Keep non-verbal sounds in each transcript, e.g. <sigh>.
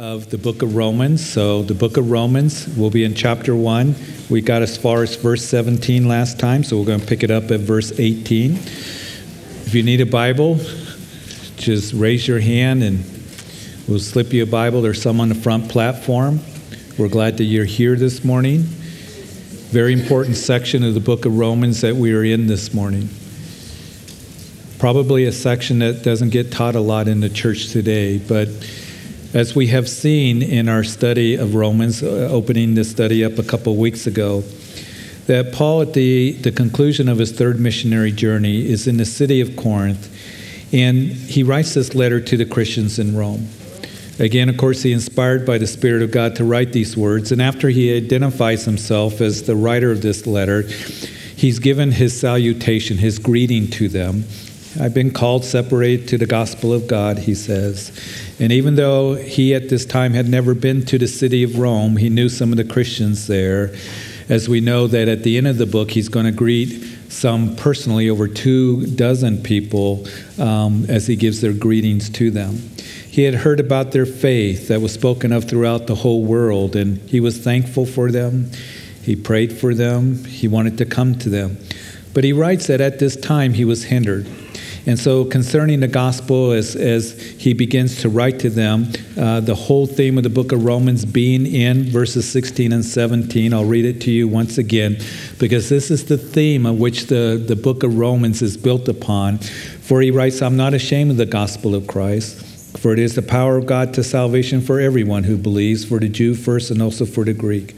of the book of Romans. So, the book of Romans will be in chapter 1. We got as far as verse 17 last time, so we're going to pick it up at verse 18. If you need a Bible, just raise your hand and we'll slip you a Bible. There's some on the front platform. We're glad that you're here this morning. Very important section of the book of Romans that we are in this morning. Probably a section that doesn't get taught a lot in the church today, but as we have seen in our study of Romans, uh, opening this study up a couple weeks ago, that Paul, at the, the conclusion of his third missionary journey, is in the city of Corinth, and he writes this letter to the Christians in Rome. Again, of course, he inspired by the Spirit of God to write these words, and after he identifies himself as the writer of this letter, he's given his salutation, his greeting to them. I've been called separate to the gospel of God, he says. And even though he at this time had never been to the city of Rome, he knew some of the Christians there. As we know that at the end of the book, he's going to greet some personally, over two dozen people, um, as he gives their greetings to them. He had heard about their faith that was spoken of throughout the whole world, and he was thankful for them. He prayed for them. He wanted to come to them. But he writes that at this time he was hindered. And so, concerning the gospel, as, as he begins to write to them, uh, the whole theme of the book of Romans being in verses 16 and 17, I'll read it to you once again, because this is the theme of which the, the book of Romans is built upon. For he writes, I'm not ashamed of the gospel of Christ. For it is the power of God to salvation for everyone who believes, for the Jew first and also for the Greek.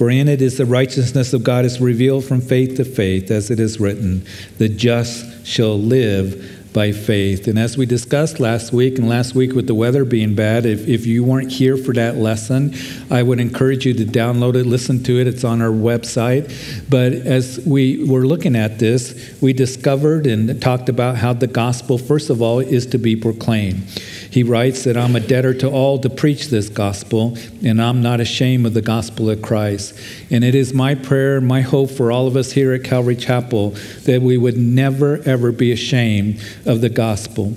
For in it is the righteousness of God is revealed from faith to faith, as it is written, the just shall live by faith. And as we discussed last week, and last week with the weather being bad, if, if you weren't here for that lesson, I would encourage you to download it, listen to it. It's on our website. But as we were looking at this, we discovered and talked about how the gospel, first of all, is to be proclaimed. He writes that I'm a debtor to all to preach this gospel, and I'm not ashamed of the gospel of Christ. And it is my prayer, my hope for all of us here at Calvary Chapel that we would never, ever be ashamed of the gospel.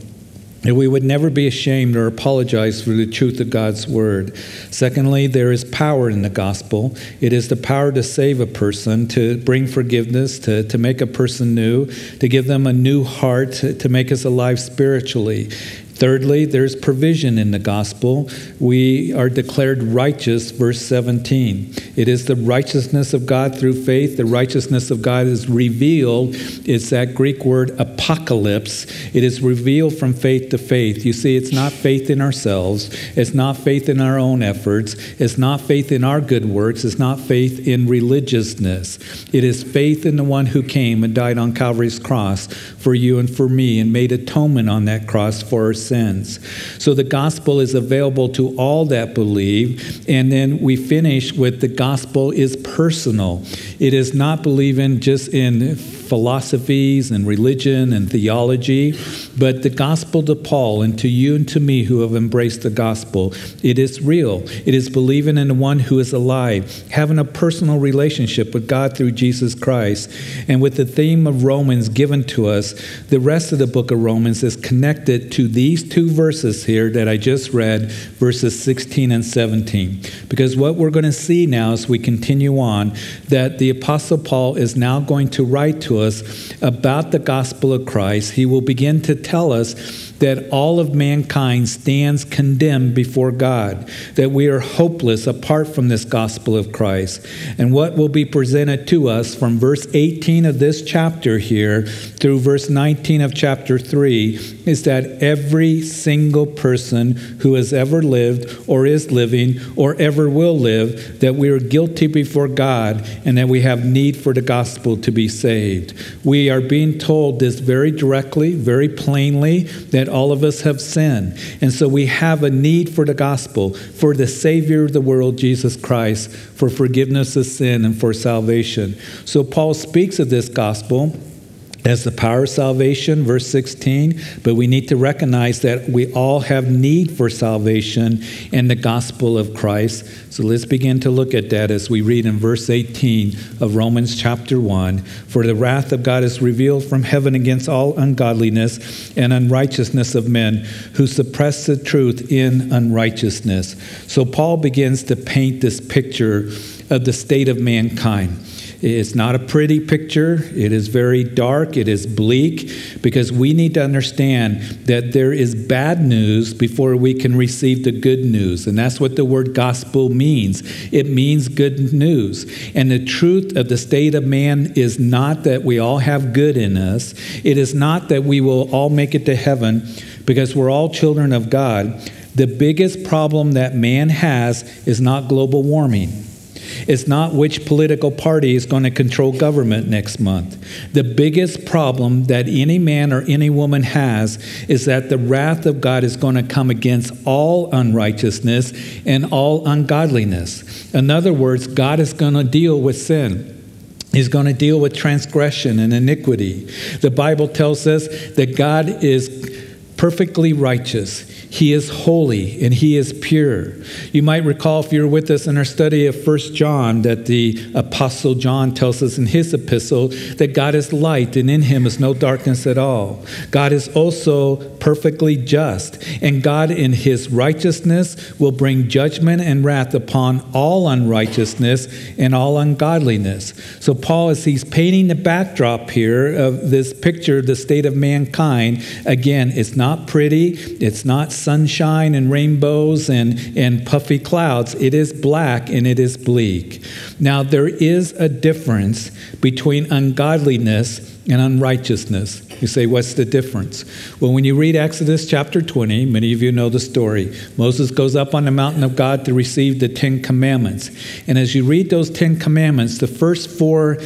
And we would never be ashamed or apologize for the truth of God's word. Secondly, there is power in the gospel. It is the power to save a person, to bring forgiveness, to, to make a person new, to give them a new heart, to, to make us alive spiritually. Thirdly, there's provision in the gospel. We are declared righteous, verse 17. It is the righteousness of God through faith. The righteousness of God is revealed. It's that Greek word apocalypse. It is revealed from faith to faith. You see, it's not faith in ourselves, it's not faith in our own efforts, it's not faith in our good works, it's not faith in religiousness. It is faith in the one who came and died on Calvary's cross for you and for me and made atonement on that cross for our sins. So the gospel is available to all that believe. And then we finish with the gospel is personal. It is not believing just in philosophies and religion and theology, but the gospel to Paul and to you and to me who have embraced the gospel. It is real. It is believing in the one who is alive, having a personal relationship with God through Jesus Christ. And with the theme of Romans given to us, the rest of the book of Romans is connected to these two verses here that I just read, verses 16 and 17. Because what we're going to see now as we continue on, that the Apostle Paul is now going to write to us about the gospel of Christ, he will begin to tell us that all of mankind stands condemned before God, that we are hopeless apart from this gospel of Christ. And what will be presented to us from verse 18 of this chapter here through verse 19 of chapter 3 is that every single person who has ever lived or is living or ever will live, that we are guilty before God and that we have need for the gospel to be saved. We are being told this very directly, very plainly, that all of us have sinned. And so we have a need for the gospel, for the Savior of the world, Jesus Christ, for forgiveness of sin and for salvation. So Paul speaks of this gospel as the power of salvation, verse 16, but we need to recognize that we all have need for salvation in the gospel of Christ. So let's begin to look at that as we read in verse 18 of Romans chapter 1. For the wrath of God is revealed from heaven against all ungodliness and unrighteousness of men who suppress the truth in unrighteousness. So Paul begins to paint this picture of the state of mankind. It's not a pretty picture. It is very dark. It is bleak because we need to understand that there is bad news before we can receive the good news. And that's what the word gospel means it means good news. And the truth of the state of man is not that we all have good in us, it is not that we will all make it to heaven because we're all children of God. The biggest problem that man has is not global warming. It's not which political party is going to control government next month. The biggest problem that any man or any woman has is that the wrath of God is going to come against all unrighteousness and all ungodliness. In other words, God is going to deal with sin. He's going to deal with transgression and iniquity. The Bible tells us that God is perfectly righteous. He is holy and he is pure. You might recall, if you're with us in our study of First John, that the Apostle John tells us in his epistle that God is light and in him is no darkness at all. God is also perfectly just, and God in his righteousness will bring judgment and wrath upon all unrighteousness and all ungodliness. So, Paul, as he's painting the backdrop here of this picture, the state of mankind, again, it's not pretty, it's not sunshine and rainbows and, and puffy clouds. It is black and it is bleak. Now, there is a difference between ungodliness and unrighteousness. You say, what's the difference? Well, when you read Exodus chapter 20, many of you know the story. Moses goes up on the mountain of God to receive the Ten Commandments. And as you read those Ten Commandments, the first four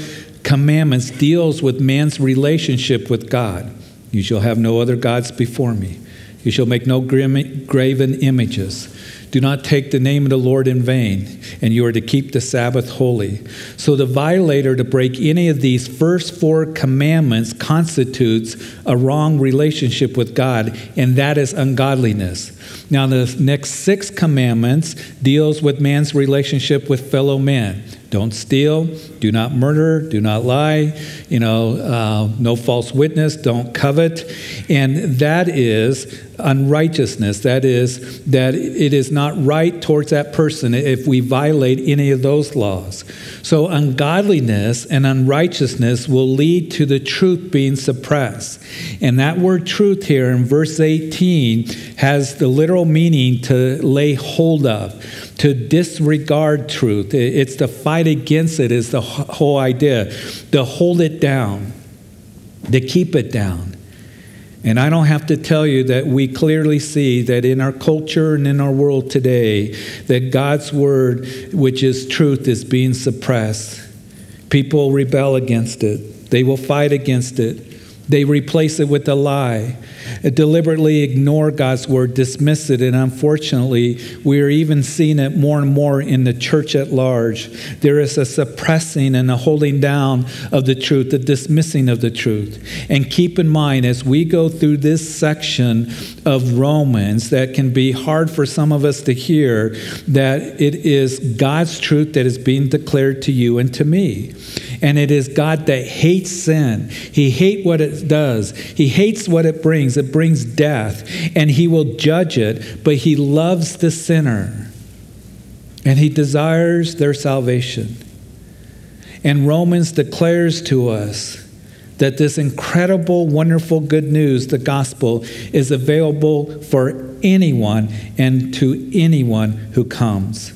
commandments deals with man's relationship with God. You shall have no other gods before me. You shall make no graven images. Do not take the name of the Lord in vain, and you are to keep the Sabbath holy. So, the violator to break any of these first four commandments constitutes a wrong relationship with God, and that is ungodliness. Now, the next six commandments deals with man's relationship with fellow men. Don't steal, do not murder, do not lie, you know, uh, no false witness, don't covet. And that is unrighteousness. That is, that it is not right towards that person if we violate any of those laws. So, ungodliness and unrighteousness will lead to the truth being suppressed. And that word truth here in verse 18 has the literal meaning to lay hold of to disregard truth. It's to fight against it, is the whole idea. To hold it down, to keep it down. And I don't have to tell you that we clearly see that in our culture and in our world today, that God's word, which is truth, is being suppressed. People rebel against it, they will fight against it, they replace it with a lie deliberately ignore God's word, dismiss it, and unfortunately, we are even seeing it more and more in the church at large. There is a suppressing and a holding down of the truth, the dismissing of the truth. And keep in mind, as we go through this section of Romans, that can be hard for some of us to hear, that it is God's truth that is being declared to you and to me. And it is God that hates sin. He hates what it does. He hates what it brings. It brings death. And he will judge it, but he loves the sinner. And he desires their salvation. And Romans declares to us that this incredible, wonderful good news, the gospel, is available for anyone and to anyone who comes.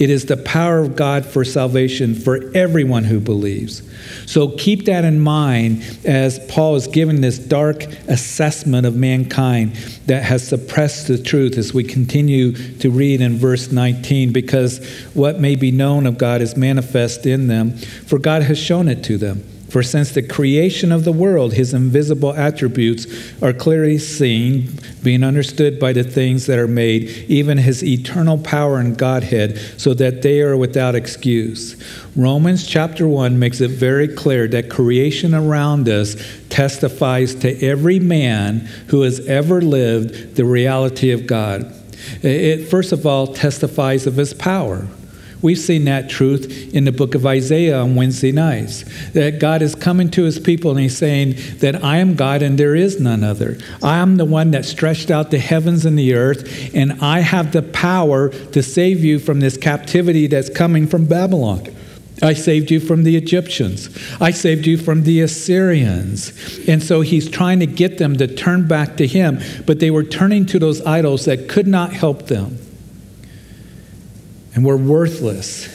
It is the power of God for salvation for everyone who believes. So keep that in mind as Paul is giving this dark assessment of mankind that has suppressed the truth as we continue to read in verse 19, because what may be known of God is manifest in them, for God has shown it to them. For since the creation of the world, his invisible attributes are clearly seen, being understood by the things that are made, even his eternal power and Godhead, so that they are without excuse. Romans chapter 1 makes it very clear that creation around us testifies to every man who has ever lived the reality of God. It, first of all, testifies of his power. We've seen that truth in the book of Isaiah on Wednesday nights. That God is coming to his people and he's saying that I am God and there is none other. I am the one that stretched out the heavens and the earth, and I have the power to save you from this captivity that's coming from Babylon. I saved you from the Egyptians. I saved you from the Assyrians. And so he's trying to get them to turn back to him, but they were turning to those idols that could not help them and we're worthless.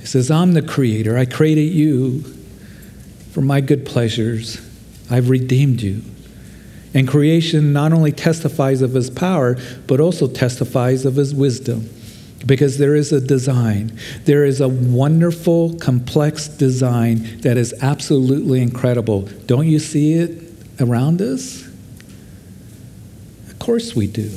He says, I'm the creator. I created you for my good pleasures. I've redeemed you. And creation not only testifies of his power, but also testifies of his wisdom. Because there is a design. There is a wonderful, complex design that is absolutely incredible. Don't you see it around us? Of course we do.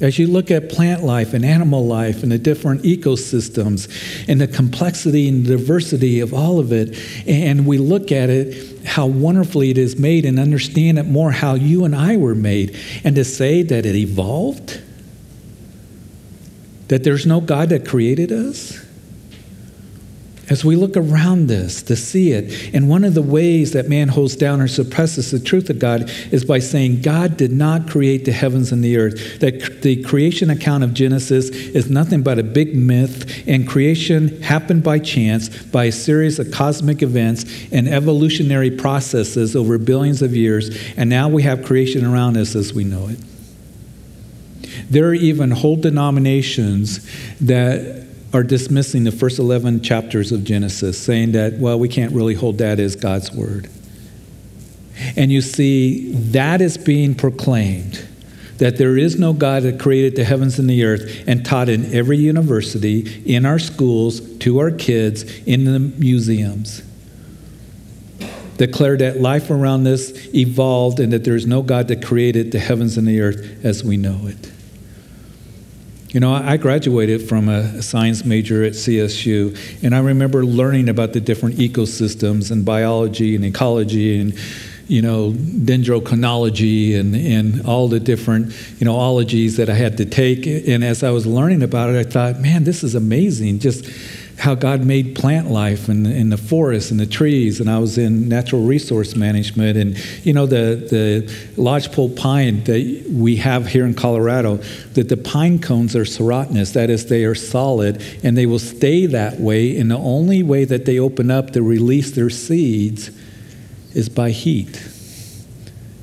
As you look at plant life and animal life and the different ecosystems and the complexity and diversity of all of it, and we look at it, how wonderfully it is made, and understand it more how you and I were made, and to say that it evolved, that there's no God that created us as we look around this to see it, and one of the ways that man holds down or suppresses the truth of God is by saying God did not create the heavens and the earth. That the creation account of Genesis is nothing but a big myth, and creation happened by chance by a series of cosmic events and evolutionary processes over billions of years, and now we have creation around us as we know it. There are even whole denominations that are dismissing the first 11 chapters of Genesis, saying that, well, we can't really hold that as God's word. And you see, that is being proclaimed that there is no God that created the heavens and the earth and taught in every university, in our schools, to our kids, in the museums. Declare that life around us evolved and that there is no God that created the heavens and the earth as we know it. You know, I graduated from a science major at CSU, and I remember learning about the different ecosystems and biology and ecology and you know, dendrochronology and, and all the different, you know, ologies that I had to take. And as I was learning about it, I thought, man, this is amazing. Just how God made plant life and in the forests and the trees. And I was in natural resource management. And, you know, the, the lodgepole pine that we have here in Colorado, that the pine cones are serotinous. That is, they are solid and they will stay that way. And the only way that they open up to release their seeds is by heat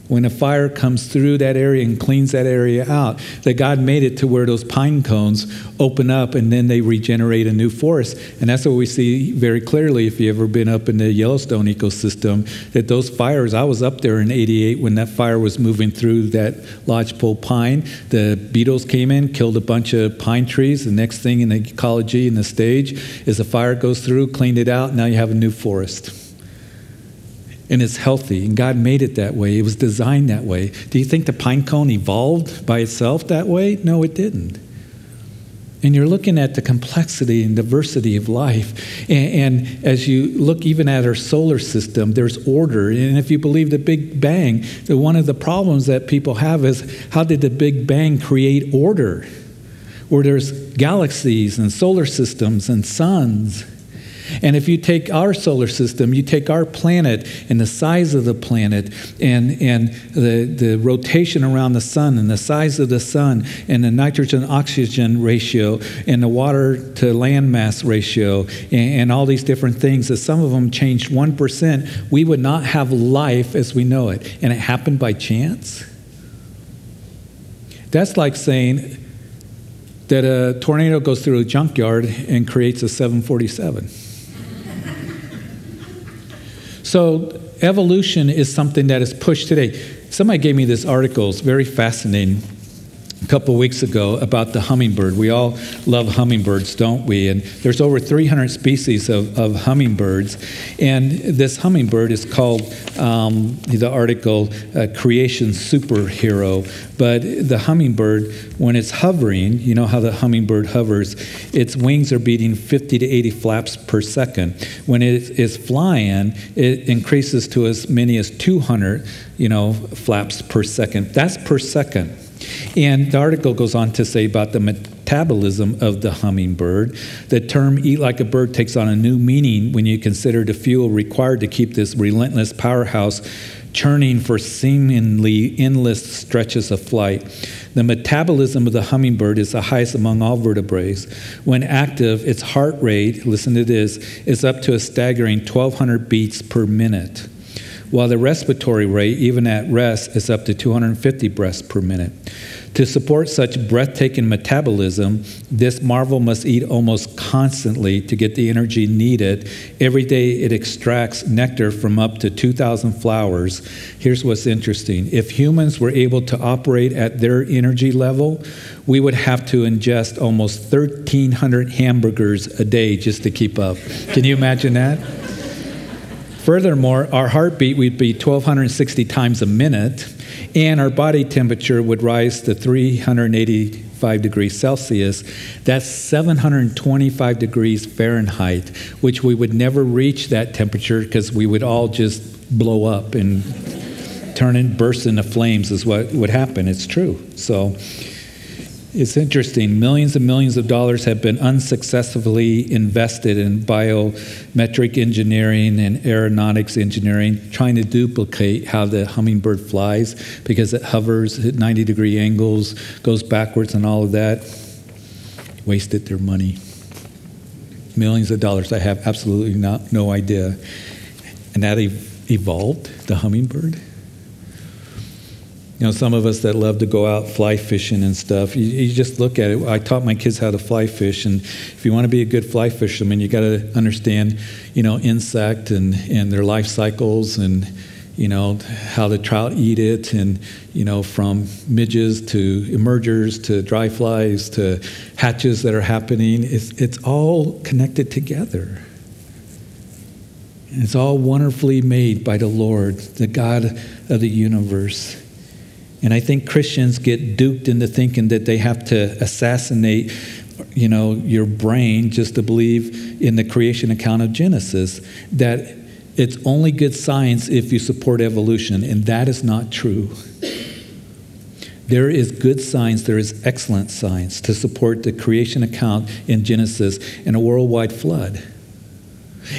when a fire comes through that area and cleans that area out, that God made it to where those pine cones open up and then they regenerate a new forest. And that's what we see very clearly if you've ever been up in the Yellowstone ecosystem, that those fires, I was up there in 88 when that fire was moving through that lodgepole pine. The beetles came in, killed a bunch of pine trees. The next thing in the ecology in the stage is the fire goes through, cleaned it out, now you have a new forest and it's healthy. And God made it that way. It was designed that way. Do you think the pine cone evolved by itself that way? No, it didn't. And you're looking at the complexity and diversity of life. And, and, as you look even at our solar system, there's order. And if you believe the Big Bang, one of the problems that people have is how did the Big Bang create order? Where there's galaxies and solar systems and suns and if you take our solar system, you take our planet and the size of the planet and, and the, the rotation around the sun and the size of the sun and the nitrogen oxygen ratio and the water to land mass ratio and, and all these different things, that some of them changed 1%, we would not have life as we know it. And it happened by chance? That's like saying that a tornado goes through a junkyard and creates a 747. So, evolution is something that is pushed today. Somebody gave me this article, it's very fascinating. A couple weeks ago about the hummingbird. We all love hummingbirds, don't we? And there's over 300 species of, of hummingbirds. And this hummingbird is called, um, the article, uh, Creation Superhero. But the hummingbird, when it's hovering, you know how the hummingbird hovers, its wings are beating 50 to 80 flaps per second. When it is flying, it increases to as many as 200, you know, flaps per second. That's per second. And the article goes on to say about the metabolism of the hummingbird. The term eat like a bird takes on a new meaning when you consider the fuel required to keep this relentless powerhouse churning for seemingly endless stretches of flight. The metabolism of the hummingbird is the highest among all vertebrates. When active, its heart rate, listen to this, is up to a staggering 1,200 beats per minute while the respiratory rate, even at rest, is up to 250 breaths per minute. To support such breathtaking metabolism, this marvel must eat almost constantly to get the energy needed. Every day it extracts nectar from up to 2,000 flowers. Here's what's interesting if humans were able to operate at their energy level, we would have to ingest almost 1,300 hamburgers a day just to keep up. Can you imagine that? Furthermore, our heartbeat would be 1,260 times a minute, and our body temperature would rise to 385 degrees Celsius. That's 725 degrees Fahrenheit, which we would never reach that temperature because we would all just blow up and turn and burst into flames, is what would happen. It's true. So, it's interesting. Millions and millions of dollars have been unsuccessfully invested in biometric engineering and aeronautics engineering, trying to duplicate how the hummingbird flies because it hovers at 90 degree angles, goes backwards, and all of that. Wasted their money. Millions of dollars. I have absolutely not, no idea. And that evolved the hummingbird. You know, some of us that love to go out fly fishing and stuff, you, you, just look at it. I taught my kids how to fly fish, and if you want to be a good fly fisherman, you got to understand, you know, insect and, and their life cycles and, you know, how the trout eat it, and, you know, from midges to emergers to dry flies to hatches that are happening. It's, it's all connected together. And it's all wonderfully made by the Lord, the God of the universe. And I think Christians get duped into thinking that they have to assassinate, you know, your brain just to believe in the creation account of Genesis. That it's only good science if you support evolution, and that is not true. There is good science, there is excellent science to support the creation account in Genesis and a worldwide flood.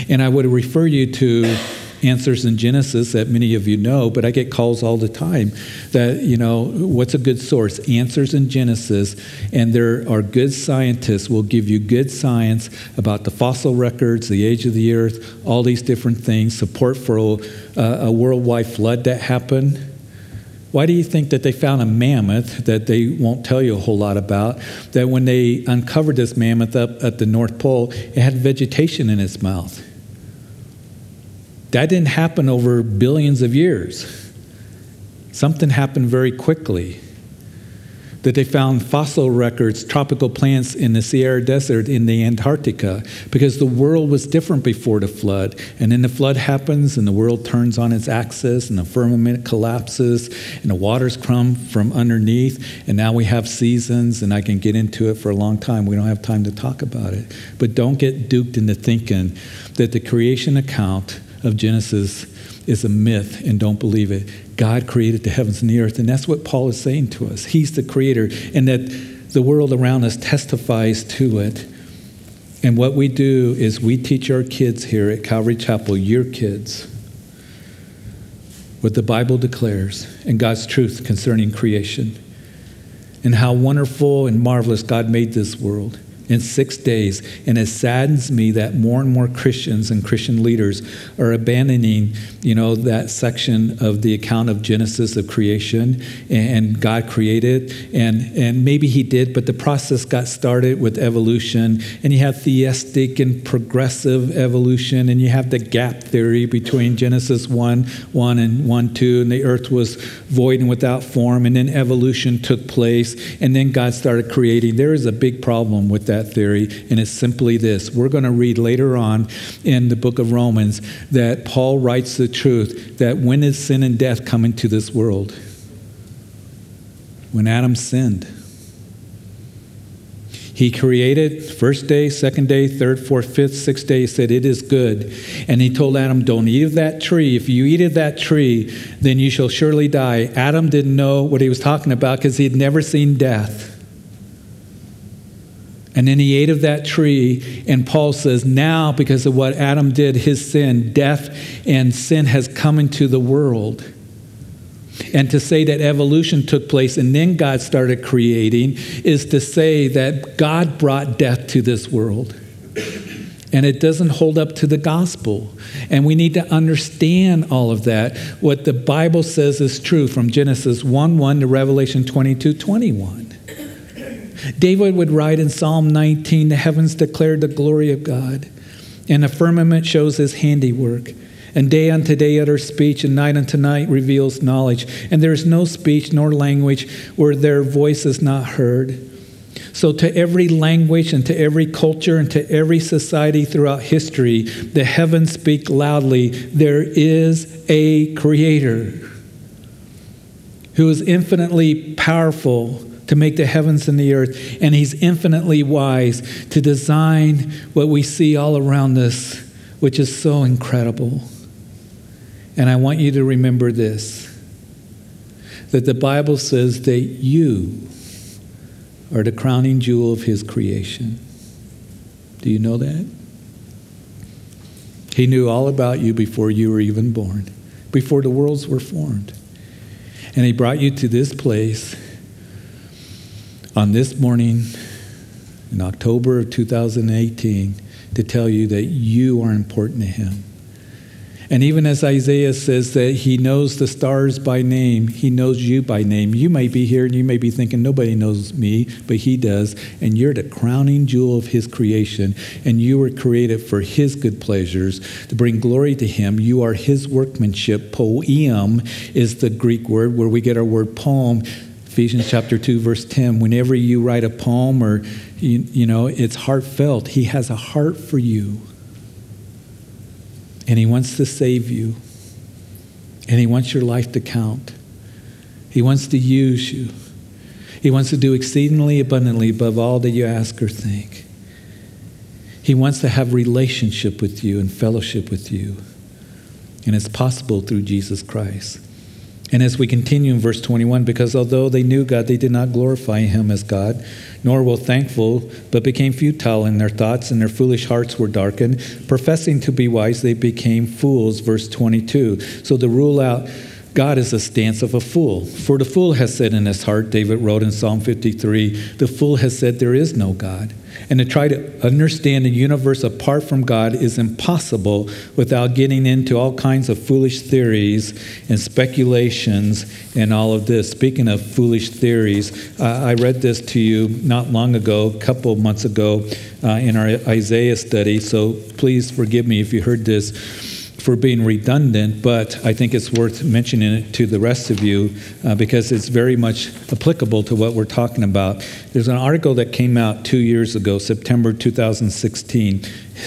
And I would refer you to answers in Genesis that many of you know, but I get calls all the time that, you know, what's a good source? Answers in Genesis, and there are good scientists will give you good science about the fossil records, the age of the earth, all these different things, support for a, a worldwide flood that happened. Why do you think that they found a mammoth that they won't tell you a whole lot about? That when they uncovered this mammoth up at the North Pole, it had vegetation in its mouth. That didn't happen over billions of years. Something happened very quickly. That they found fossil records, tropical plants in the Sahara Desert in the Antarctica, because the world was different before the flood. And then the flood happens, and the world turns on its axis, and the firmament collapses, and the waters come from underneath. And now we have seasons, and I can get into it for a long time. We don't have time to talk about it. But don't get duped into thinking that the creation account of Genesis is a myth and don't believe it. God created the heavens and the earth, and that's what Paul is saying to us. He's the creator, and that the world around us testifies to it. And what we do is we teach our kids here at Calvary Chapel, your kids, what the Bible declares and God's truth concerning creation and how wonderful and marvelous God made this world in six days. And it saddens me that more and more Christians and Christian leaders are abandoning, you know, that section of the account of Genesis of creation and God created. And, and maybe He did, but the process got started with evolution. And you have theistic and progressive evolution, and you have the gap theory between Genesis 1 1 and 1 2, and the earth was void and without form, and then evolution took place, and then God started creating. There is a big problem with that that theory, and it's simply this. We're going to read later on in the book of Romans that Paul writes the truth that when did sin and death come into this world? When Adam sinned. He created first day, second day, third, fourth, fifth, sixth day. He said, It is good. And he told Adam, Don't eat of that tree. If you eat of that tree, then you shall surely die. Adam didn't know what he was talking about because he had never seen death. And then he ate of that tree. And Paul says, now, because of what Adam did, his sin, death and sin has come into the world. And to say that evolution took place and then God started creating is to say that God brought death to this world. And it doesn't hold up to the gospel. And we need to understand all of that. What the Bible says is true from Genesis 1 1 to Revelation 22 21. David would write in Psalm 19 The heavens declare the glory of God, and the firmament shows his handiwork. And day unto day utters speech, and night unto night reveals knowledge. And there is no speech nor language where their voice is not heard. So, to every language and to every culture and to every society throughout history, the heavens speak loudly there is a creator who is infinitely powerful to make the heavens and the earth, and He's infinitely wise to design what we see all around us, which is so incredible. And I want you to remember this that the Bible says that you are the crowning jewel of His creation. Do you know that? He knew all about you before you were even born, before the worlds were formed. And He brought you to this place on this morning in October of 2018 to tell you that you are important to Him. And even as Isaiah says that he knows the stars by name, he knows you by name. You may be here and you may be thinking, nobody knows me, but he does. And you're the crowning jewel of his creation. And you were created for his good pleasures to bring glory to him. You are his workmanship. Poiema is the Greek word where we get our word poem. Ephesians chapter 2, verse 10. Whenever you write a poem or, you, you know, it's heartfelt, He has a heart for you. And He wants to save you. And He wants your life to count. He wants to use you. He wants to do exceedingly abundantly above all that you ask or think. He wants to have relationship with you and fellowship with you. And it's possible through Jesus Christ. And as we continue in verse 21, because although they knew God, they did not glorify him as God, nor were thankful, but became futile in their thoughts, and their foolish hearts were darkened. Professing to be wise, they became fools, verse 22. So to rule out God is the stance of a fool. For the fool has said in his heart, David wrote in Psalm 53, the fool has said, There is no God. And to try to understand the universe apart from God is impossible without getting into all kinds of foolish theories and speculations and all of this. Speaking of foolish theories, uh, I read this to you not long ago, a couple months ago, uh, in our Isaiah study. So please forgive me if you heard this for being redundant, but I think it's worth mentioning it to the rest of you uh, because it's very much applicable to what we're talking about. There's an article that came out two years ago, September 2016.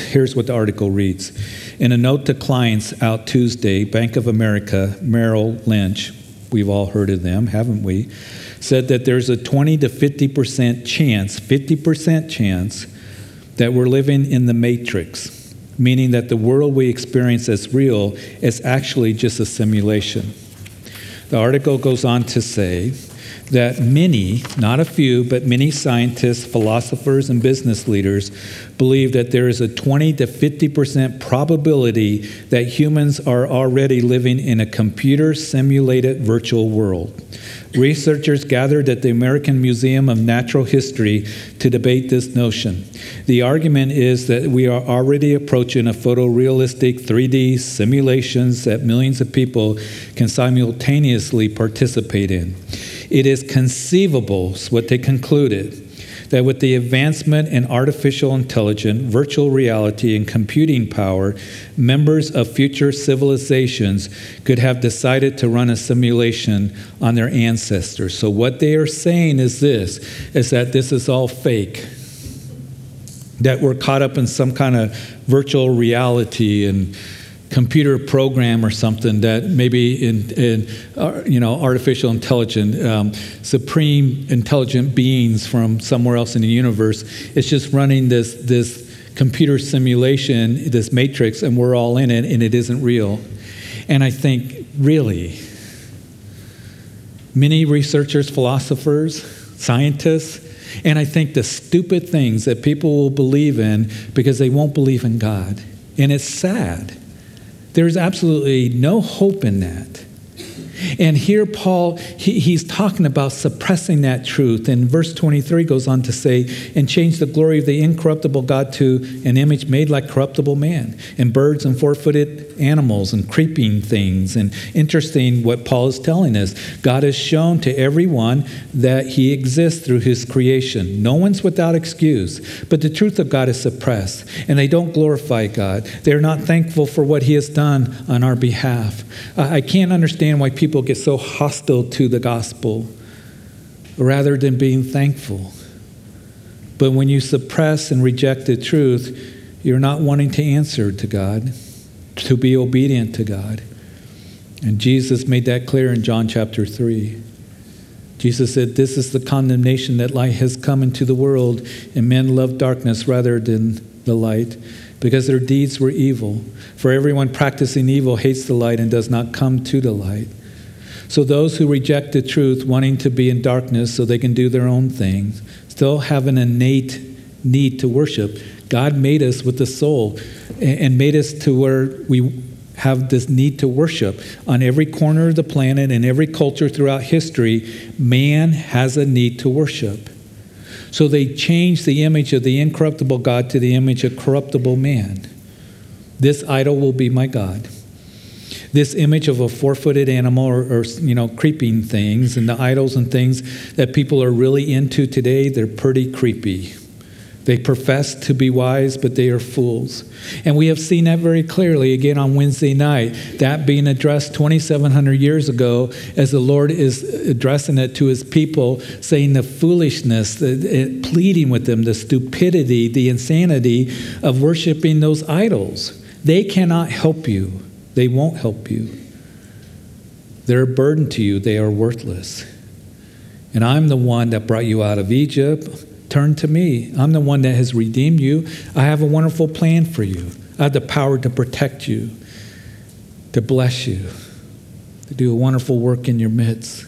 Here's what the article reads In a note to clients out Tuesday, Bank of America, Merrill Lynch, we've all heard of them, haven't we? Said that there's a 20 to 50% chance, 50% chance, that we're living in the matrix meaning that the world we experience as real is actually just a simulation. The article goes on to say that many, not a few, but many scientists, philosophers, and business leaders believe that there is a 20 to 50% probability that humans are already living in a computer simulated virtual world. Researchers gathered at the American Museum of Natural History to debate this notion. The argument is that we are already approaching a photorealistic 3D simulations that millions of people can simultaneously participate in. It is conceivable, what they concluded, that with the advancement in artificial intelligence, virtual reality, and computing power, members of future civilizations could have decided to run a simulation on their ancestors. So what they are saying is this is that this is all fake. That we're caught up in some kind of virtual reality and computer program or something that maybe in, in uh, you know artificial intelligence um, supreme intelligent beings from somewhere else in the universe it's just running this this computer simulation this matrix and we're all in it and it isn't real. And i think really many researchers philosophers scientists and i think the stupid things that people will believe in because they won't believe in god. And it's sad there's absolutely no hope in that. And here, Paul, he, he's talking about suppressing that truth. And verse 23 goes on to say, and change the glory of the incorruptible God to an image made like corruptible man, and birds and four footed animals and creeping things. And interesting what Paul is telling us God has shown to everyone that he exists through his creation. No one's without excuse, but the truth of God is suppressed, and they don't glorify God. They're not thankful for what he has done on our behalf. I can't understand why people get so hostile to the gospel rather than being thankful. But when you suppress and reject the truth, you're not wanting to answer to God, to be obedient to God. And Jesus made that clear in John chapter 3. Jesus said, This is the condemnation that light has come into the world, and men love darkness rather than the light, because their deeds were evil. For everyone practicing evil hates the light and does not come to the light, so those who reject the truth, wanting to be in darkness so they can do their own thing, still have an innate need to worship. God made us with a soul and made us to where we have this need to worship. On every corner of the planet and every culture throughout history, man has a need to worship. So they changed the image of the incorruptible God to the image of corruptible man. This idol will be my God this image of a four-footed animal or, or, you know creeping things and the idols and things that people are really into today they're pretty creepy they profess to be wise but they are fools and we have seen that very clearly again on wednesday night that being addressed 2700 years ago as the lord is addressing it to his people saying the foolishness the, pleading with them the stupidity the insanity of worshiping those idols they cannot help you they won't help you. They're a burden to you, they are worthless. And I'm the one that brought you out of Egypt. Turn to me. I'm the one that has redeemed you. I have a wonderful plan for you. I have the power to protect you, to bless you, to do a wonderful work in your midst.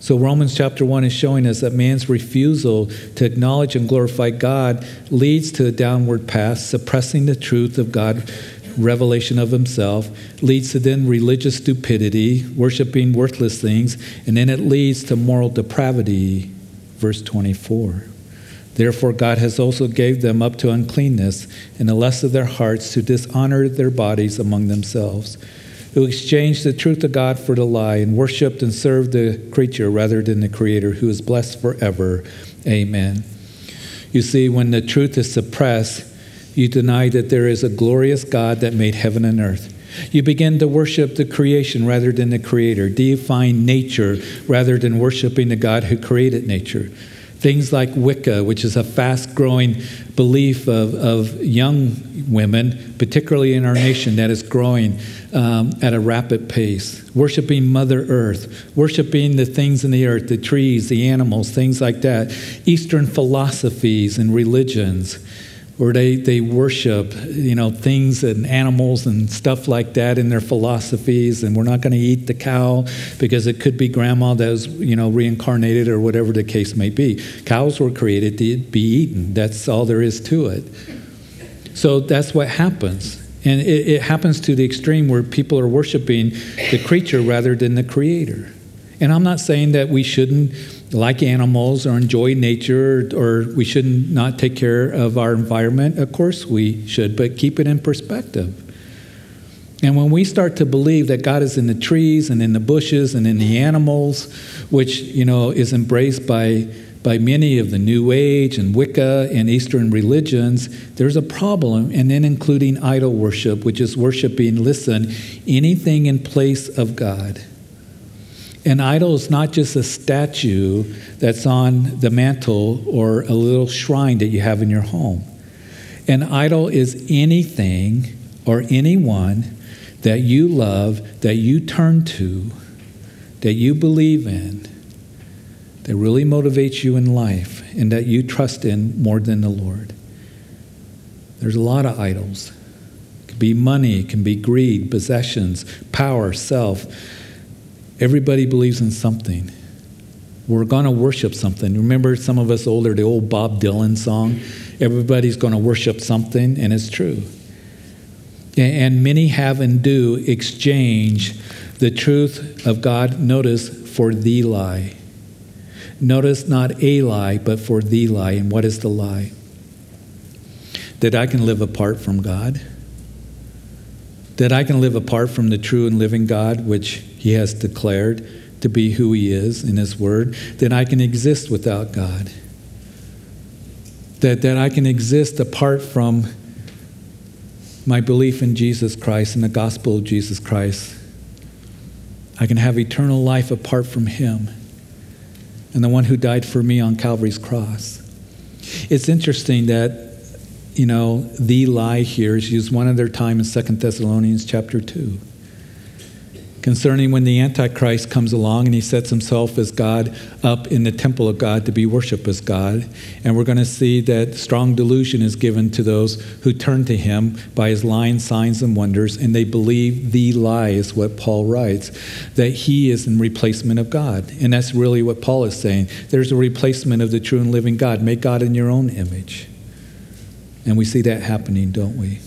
So, Romans chapter 1 is showing us that man's refusal to acknowledge and glorify God leads to a downward path, suppressing the truth of God revelation of himself, leads to then religious stupidity, worshiping worthless things, and then it leads to moral depravity. Verse 24. Therefore, God has also gave them up to uncleanness and the lust of their hearts to dishonor their bodies among themselves, who exchanged the truth of God for the lie and worshiped and served the creature rather than the Creator, who is blessed forever. Amen. You see, when the truth is suppressed, you deny that there is a glorious God that made heaven and earth. You begin to worship the creation rather than the creator, deifying nature rather than worshiping the God who created nature. Things like Wicca, which is a fast growing belief of, of young women, particularly in our nation, that is growing um, at a rapid pace. Worshiping Mother Earth, worshiping the things in the earth, the trees, the animals, things like that. Eastern philosophies and religions or they, they worship you know things and animals and stuff like that in their philosophies and we're not going to eat the cow because it could be grandma that was you know reincarnated or whatever the case may be. Cows were created to be eaten. That's all there is to it. So that's what happens. And it, it happens to the extreme where people are worshiping the creature rather than the creator. And i'm not saying that we shouldn't like animals or enjoy nature or we shouldn't not take care of our environment. Of course we should, but keep it in perspective. And when we start to believe that God is in the trees and in the bushes and in the animals, which you know is embraced by by many of the New Age and Wicca and Eastern religions, there's a problem, and then including idol worship, which is worshiping, listen, anything in place of God. An idol is not just a statue that's on the mantle or a little shrine that you have in your home. An idol is anything or anyone that you love, that you turn to, that you believe in, that really motivates you in life, and that you trust in more than the Lord. There's a lot of idols. It can be money, it can be greed, possessions, power, self Everybody believes in something. We're going to worship something. Remember, some of us older, the old Bob Dylan song? Everybody's going to worship something, and it's true. And many have and do exchange the truth of God, notice, for the lie. Notice not a lie, but for the lie. And what is the lie? That I can live apart from God that I can live apart from the true and living God, which He has declared to be who He is in His Word, that I can exist without God. That, that I can exist apart from my belief in Jesus Christ and the gospel of Jesus Christ. I can have eternal life apart from Him and the one who died for me on Calvary's cross. It's interesting that you know, the lie here is used one other time in Second Thessalonians chapter 2 concerning when the Antichrist comes along and he sets himself as God up in the temple of God to be worshiped as God. And we're going to see that strong delusion is given to those who turn to him by his lying signs and wonders, and they believe the lie is what Paul writes, that he is in replacement of God. And that's really what Paul is saying. There's a replacement of the true and living God. Make God in your own image. And we see that happening, don't we?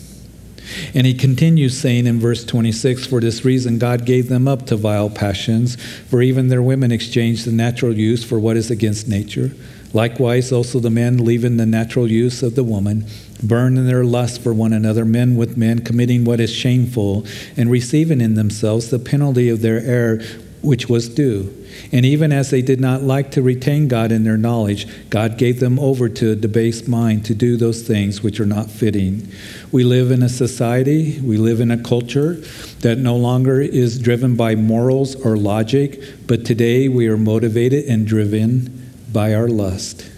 And he continues saying in verse 26 For this reason, God gave them up to vile passions, for even their women exchanged the natural use for what is against nature. Likewise, also the men, leaving the natural use of the woman, burn in their lust for one another, men with men, committing what is shameful, and receiving in themselves the penalty of their error which was due. And even as they did not like to retain God in their knowledge, God gave them over to a debased mind to do those things which are not fitting. We live in a society, we live in a culture that no longer is driven by morals or logic, but today we are motivated and driven by our lust.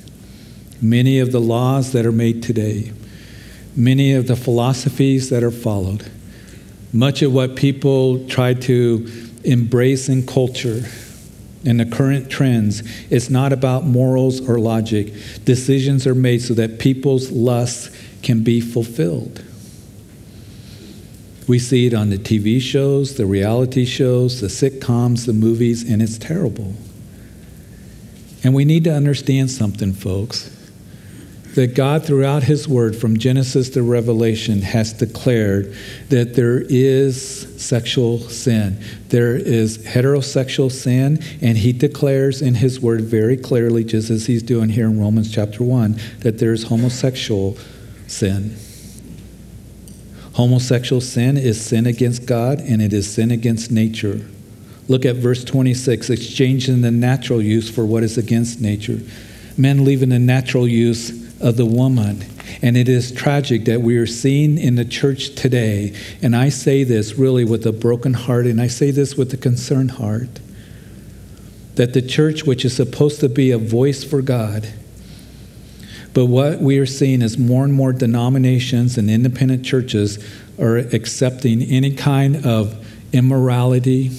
Many of the laws that are made today, many of the philosophies that are followed, much of what people try to embrace in culture and the current trends, it's not about morals or logic. Decisions are made so that people's lusts can be fulfilled. We see it on the TV shows, the reality shows, the sitcoms, the movies, and it's terrible. And we need to understand something, folks that God, throughout His Word, from Genesis to Revelation, has declared that there is sexual sin. There is heterosexual sin, and He declares in His Word very clearly, just as He's doing here in Romans chapter 1, that there's homosexual sin. Homosexual sin is sin against God, and it is sin against nature. Look at verse 26 exchanging the natural use for what is against nature. Men leaving the natural use of the woman. And it is tragic that we are seeing in the church today, and I say this really with a broken heart, and I say this with a concerned heart, that the church, which is supposed to be a voice for God, but what we are seeing is more and more denominations and independent churches are accepting any kind of immorality,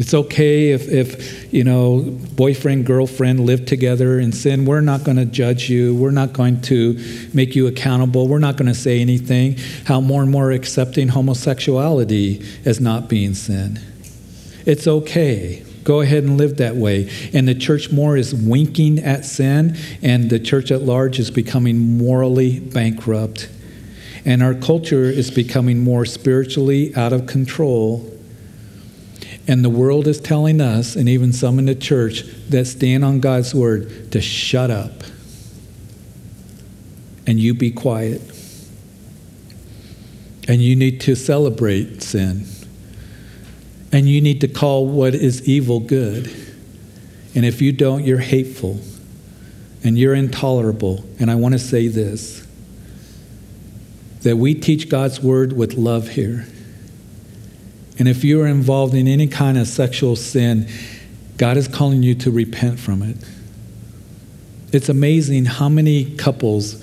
It's okay if, if, you know, boyfriend, girlfriend live together in sin. We're not going to judge you. We're not going to make you accountable. We're not going to say anything. How more and more accepting homosexuality as not being sin. It's okay. Go ahead and live that way. And the church more is winking at sin, and the church at large is becoming morally bankrupt. And our culture is becoming more spiritually out of control and the world is telling us, and even some in the church that stand on God's word, to shut up and you be quiet. And you need to celebrate sin. And you need to call what is evil good. And if you don't, you're hateful and you're intolerable. And I want to say this that we teach God's word with love here. And if you are involved in any kind of sexual sin, God is calling you to repent from it. It's amazing how many couples,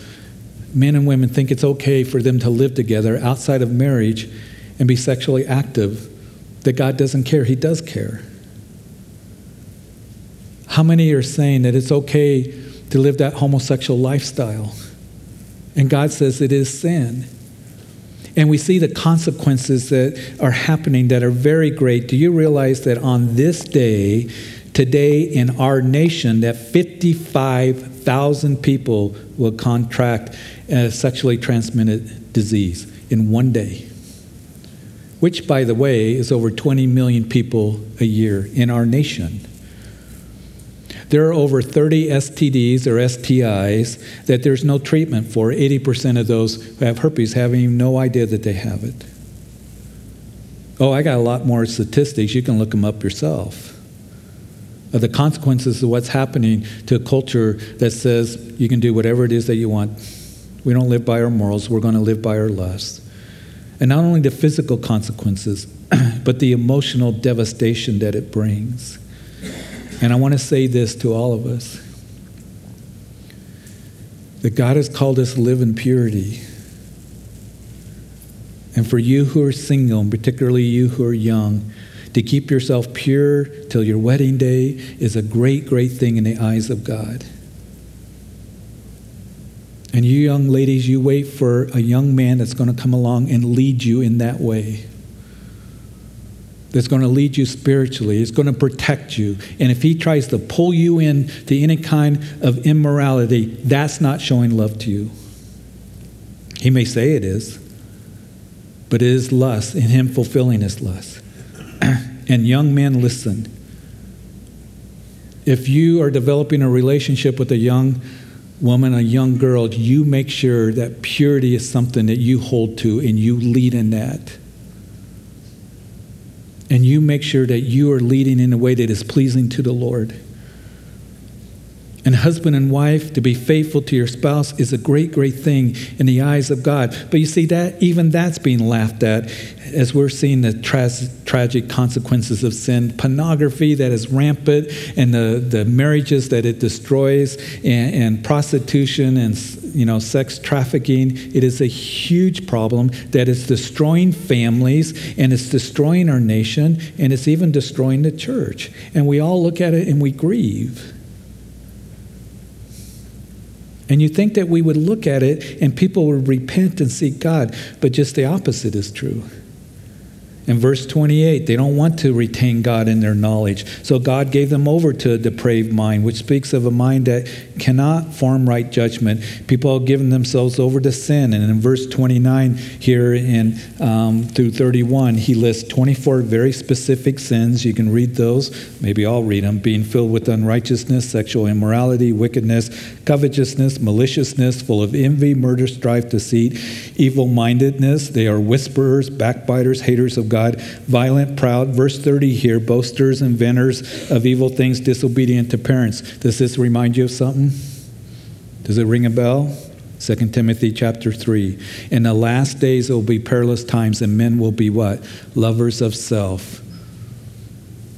men and women, think it's okay for them to live together outside of marriage and be sexually active, that God doesn't care. He does care. How many are saying that it's okay to live that homosexual lifestyle? And God says it is sin and we see the consequences that are happening that are very great. Do you realize that on this day, today in our nation, that 55,000 people will contract a sexually transmitted disease in one day? Which, by the way, is over 20 million people a year in our nation. There are over 30 STDs or STIs that there's no treatment for. 80% of those who have herpes having no idea that they have it. Oh, I got a lot more statistics. You can look them up yourself. Of the consequences of what's happening to a culture that says you can do whatever it is that you want. We don't live by our morals, we're going to live by our lusts. And not only the physical consequences, <clears throat> but the emotional devastation that it brings. And I want to say this to all of us that God has called us to live in purity. And for you who are single, and particularly you who are young, to keep yourself pure till your wedding day is a great, great thing in the eyes of God. And you young ladies, you wait for a young man that's going to come along and lead you in that way that's going to lead you spiritually, is going to protect you. And if he tries to pull you in to any kind of immorality, that's not showing love to you. He may say it is, but it is lust in him fulfilling his lust. <clears throat> and young men, listen. If you are developing a relationship with a young woman, a young girl, you make sure that purity is something that you hold to and you lead in that and you make sure that you are leading in a way that is pleasing to the Lord. And husband and wife, to be faithful to your spouse is a great, great thing in the eyes of God. But you see that even that's being laughed at as we're seeing the tra- tragic consequences of sin, pornography that is rampant, and the, the marriages that it destroys, and, and prostitution and you know sex trafficking. It is a huge problem that is destroying families, and it's destroying our nation, and it's even destroying the church. And we all look at it and we grieve. And you think that we would look at it and people would repent and seek God, but just the opposite is true. In verse 28, they don't want to retain God in their knowledge. So God gave them over to a depraved mind, which speaks of a mind that cannot form right judgment. People have given themselves over to sin. And in verse 29 here in um, through 31, he lists 24 very specific sins. You can read those. Maybe I'll read them. Being filled with unrighteousness, sexual immorality, wickedness, covetousness, maliciousness, full of envy, murder, strife, deceit, evil mindedness. They are whisperers, backbiters, haters of God God, violent, proud. Verse 30 here boasters, inventors of evil things, disobedient to parents. Does this remind you of something? Does it ring a bell? 2 Timothy chapter 3. In the last days, there will be perilous times, and men will be what? Lovers of self.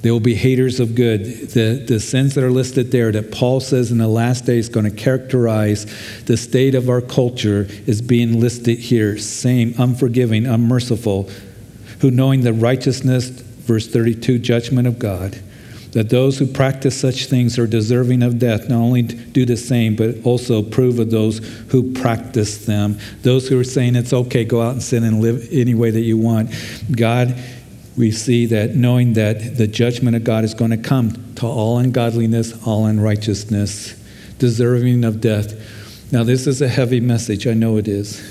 They will be haters of good. The, the sins that are listed there that Paul says in the last days going to characterize the state of our culture is being listed here. Same, unforgiving, unmerciful, who knowing the righteousness verse 32, judgment of God. That those who practice such things are deserving of death, not only do the same, but also approve of those who practice them. Those who are saying it's okay, go out and sin and live any way that you want. God, we see that knowing that the judgment of God is going to come to all ungodliness, all unrighteousness, deserving of death. Now, this is a heavy message. I know it is.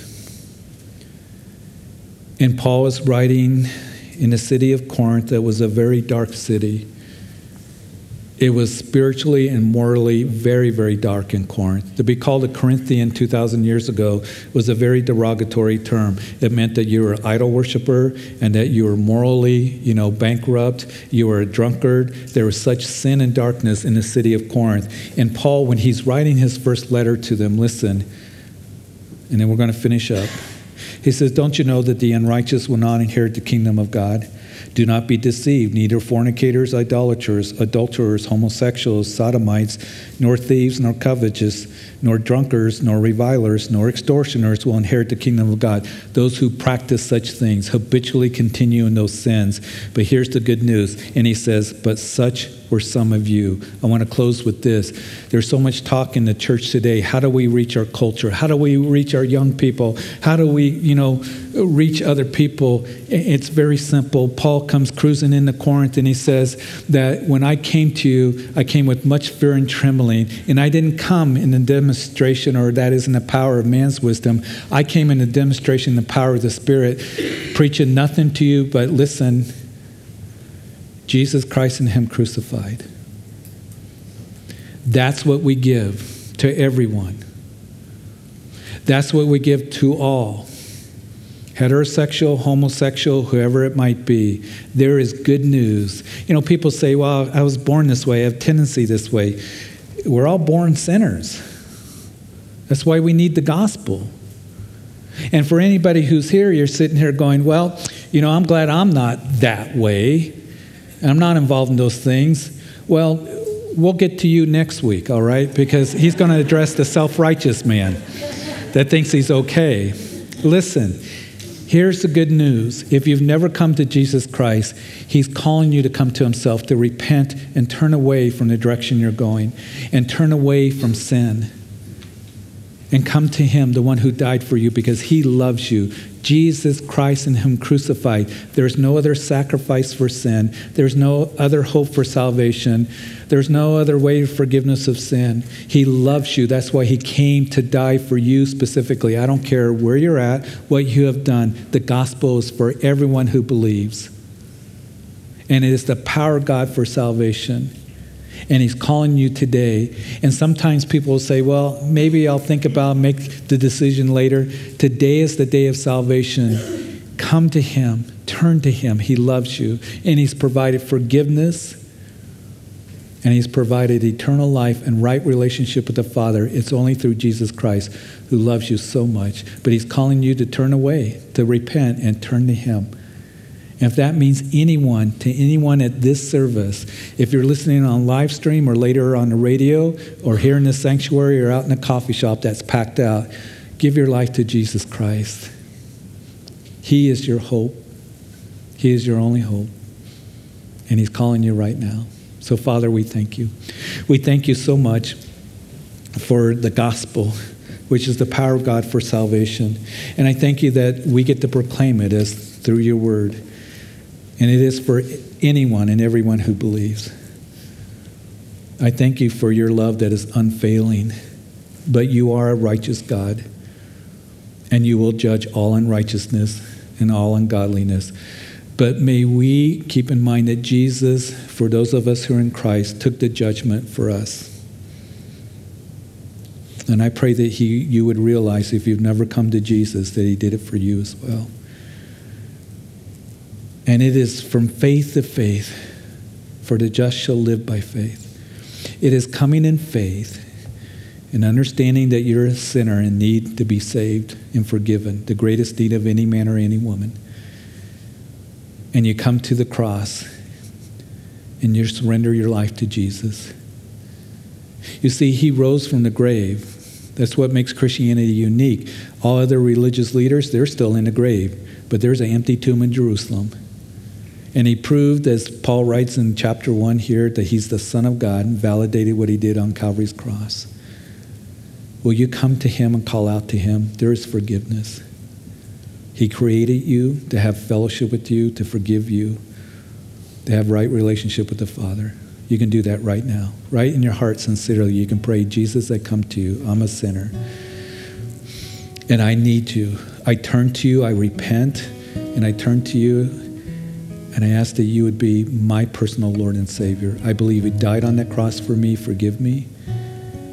And Paul was writing in the city of Corinth that was a very dark city. It was spiritually and morally very, very dark in Corinth. To be called a Corinthian 2,000 years ago was a very derogatory term. It meant that you were an idol worshiper and that you were morally, you know, bankrupt. You were a drunkard. There was such sin and darkness in the city of Corinth. And Paul, when he's writing his first letter to them, listen, and then we're going to finish up. He says, Don't you know that the unrighteous will not inherit the kingdom of God? Do not be deceived. Neither fornicators, idolaters, adulterers, homosexuals, sodomites, nor thieves, nor covetous, nor drunkards, nor revilers, nor extortioners will inherit the kingdom of God. Those who practice such things habitually continue in those sins. But here's the good news. And he says, But such were some of you. I want to close with this. There's so much talk in the church today. How do we reach our culture? How do we reach our young people? How do we, you know, reach other people? It's very simple. Paul comes cruising into Corinth and he says that when I came to you, I came with much fear and trembling, and I didn't come in a demonstration or that isn't the power of man's wisdom. I came in a demonstration the power of the Spirit, preaching nothing to you but listen Jesus Christ and Him crucified. That's what we give to everyone. That's what we give to all heterosexual, homosexual, whoever it might be. There is good news. You know, people say, well, I was born this way, I have tendency this way. We're all born sinners. That's why we need the gospel. And for anybody who's here, you're sitting here going, well, you know, I'm glad I'm not that way and I'm not involved in those things. Well, we'll get to you next week, all right? Because he's going to address the self righteous man that thinks he's okay. Listen, here's the good news. If you've never come to Jesus Christ, he's calling you to come to himself, to repent and turn away from the direction you're going, and turn away from sin. And come to him, the one who died for you, because he loves you. Jesus Christ and Him crucified. There's no other sacrifice for sin. There's no other hope for salvation. There's no other way of forgiveness of sin. He loves you. That's why He came to die for you specifically. I don't care where you're at, what you have done. The gospel is for everyone who believes. And it is the power of God for salvation and he's calling you today. And sometimes people will say, well, maybe I'll think about make the decision later. Today is the day of salvation. Come to him, turn to him. He loves you, and he's provided forgiveness. And he's provided eternal life and right relationship with the Father. It's only through Jesus Christ who loves you so much. But he's calling you to turn away, to repent, and turn to him. And if that means anyone, to anyone at this service, if you're listening on live stream or later on the radio or here in the sanctuary or out in a coffee shop that's packed out, give your life to Jesus Christ. He is your hope. He is your only hope. And He's calling you right now. So, Father, we thank you. We thank you so much for the gospel, which is the power of God for salvation. And I thank you that we get to proclaim it as through your word. And it is for anyone and everyone who believes. I thank you for your love that is unfailing, but you are a righteous God, and you will judge all unrighteousness and all ungodliness. But may we keep in mind that Jesus, for those of us who are in Christ, took the judgment for us. And I pray that he, you would realize, if you've never come to Jesus, that he did it for you as well. And it is from faith to faith, for the just shall live by faith. It is coming in faith and understanding that you're a sinner and need to be saved and forgiven, the greatest deed of any man or any woman. And you come to the cross and you surrender your life to Jesus. You see, he rose from the grave. That's what makes Christianity unique. All other religious leaders, they're still in the grave, but there's an empty tomb in Jerusalem And he proved, as Paul writes in chapter 1 here, that he's the Son of God and validated what he did on Calvary's cross. Will you come to him and call out to him? There is forgiveness. He created you to have fellowship with you, to forgive you, to have right relationship with the Father. You can do that right now. Right in your heart, sincerely, you can pray, Jesus, I come to you. I'm a sinner. And I need you. I turn to you, I repent, and I turn to you, and I ask that you would be my personal Lord and Savior. I believe you died on that cross for me. Forgive me.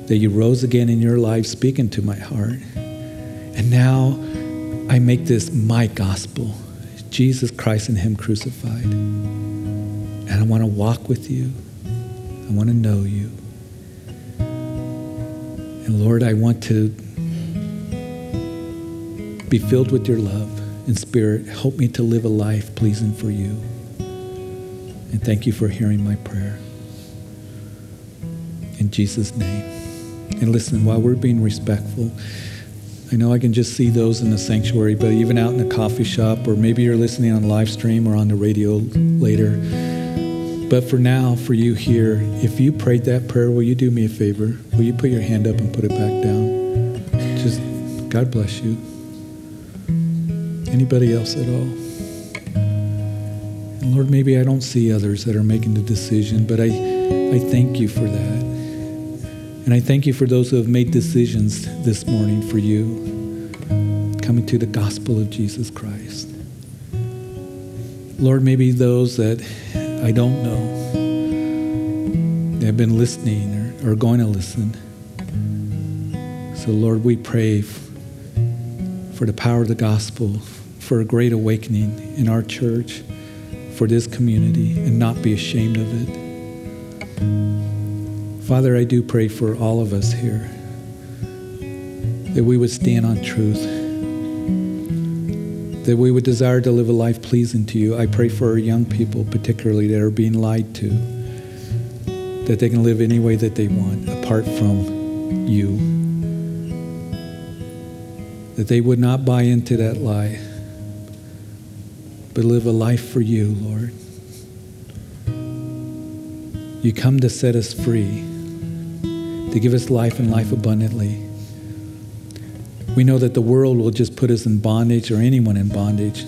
That you rose again in your life, speaking to my heart. And now I make this my gospel Jesus Christ and Him crucified. And I want to walk with you. I want to know you. And Lord, I want to be filled with your love and spirit. Help me to live a life pleasing for you. And thank you for hearing my prayer. In Jesus' name. And listen, while we're being respectful, I know I can just see those in the sanctuary, but even out in the coffee shop, or maybe you're listening on live stream or on the radio later. But for now, for you here, if you prayed that prayer, will you do me a favor? Will you put your hand up and put it back down? Just, God bless you. Anybody else at all? Lord, maybe I don't see others that are making the decision, but I, I thank you for that. And I thank you for those who have made decisions this morning for you, coming to the gospel of Jesus Christ. Lord, maybe those that I don't know, have been listening or, are going to listen. So, Lord, we pray for the power of the gospel, for a great awakening in our church, for this community, and not be ashamed of it. Father, I do pray for all of us here that we would stand on truth, that we would desire to live a life pleasing to you. I pray for our young people, particularly that are being lied to, that they can live any way that they want apart from you, that they would not buy into that lie, but live a life for you, Lord. You come to set us free to give us life and life abundantly. We know that the world will just put us in bondage or anyone in bondage,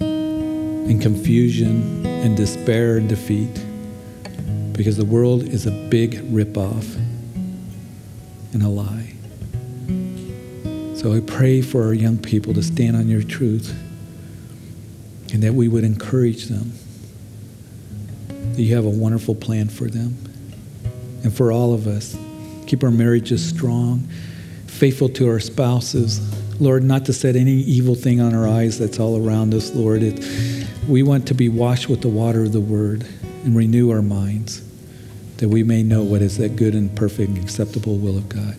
in confusion and despair and defeat, because the world is a big ripoff and a lie. So I pray for our young people to stand on your truth and that we would encourage them that you have a wonderful plan for them and for all of us Keep our marriages strong, faithful to our spouses. Lord, not to set any evil thing on our eyes that's all around us, Lord. It, we want to be washed with the water of the word and renew our minds that we may know what is that good and perfect and acceptable will of God.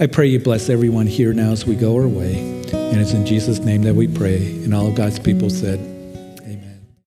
I pray you bless everyone here now as we go our way. And it's in Jesus' name that we pray. And all of God's people said,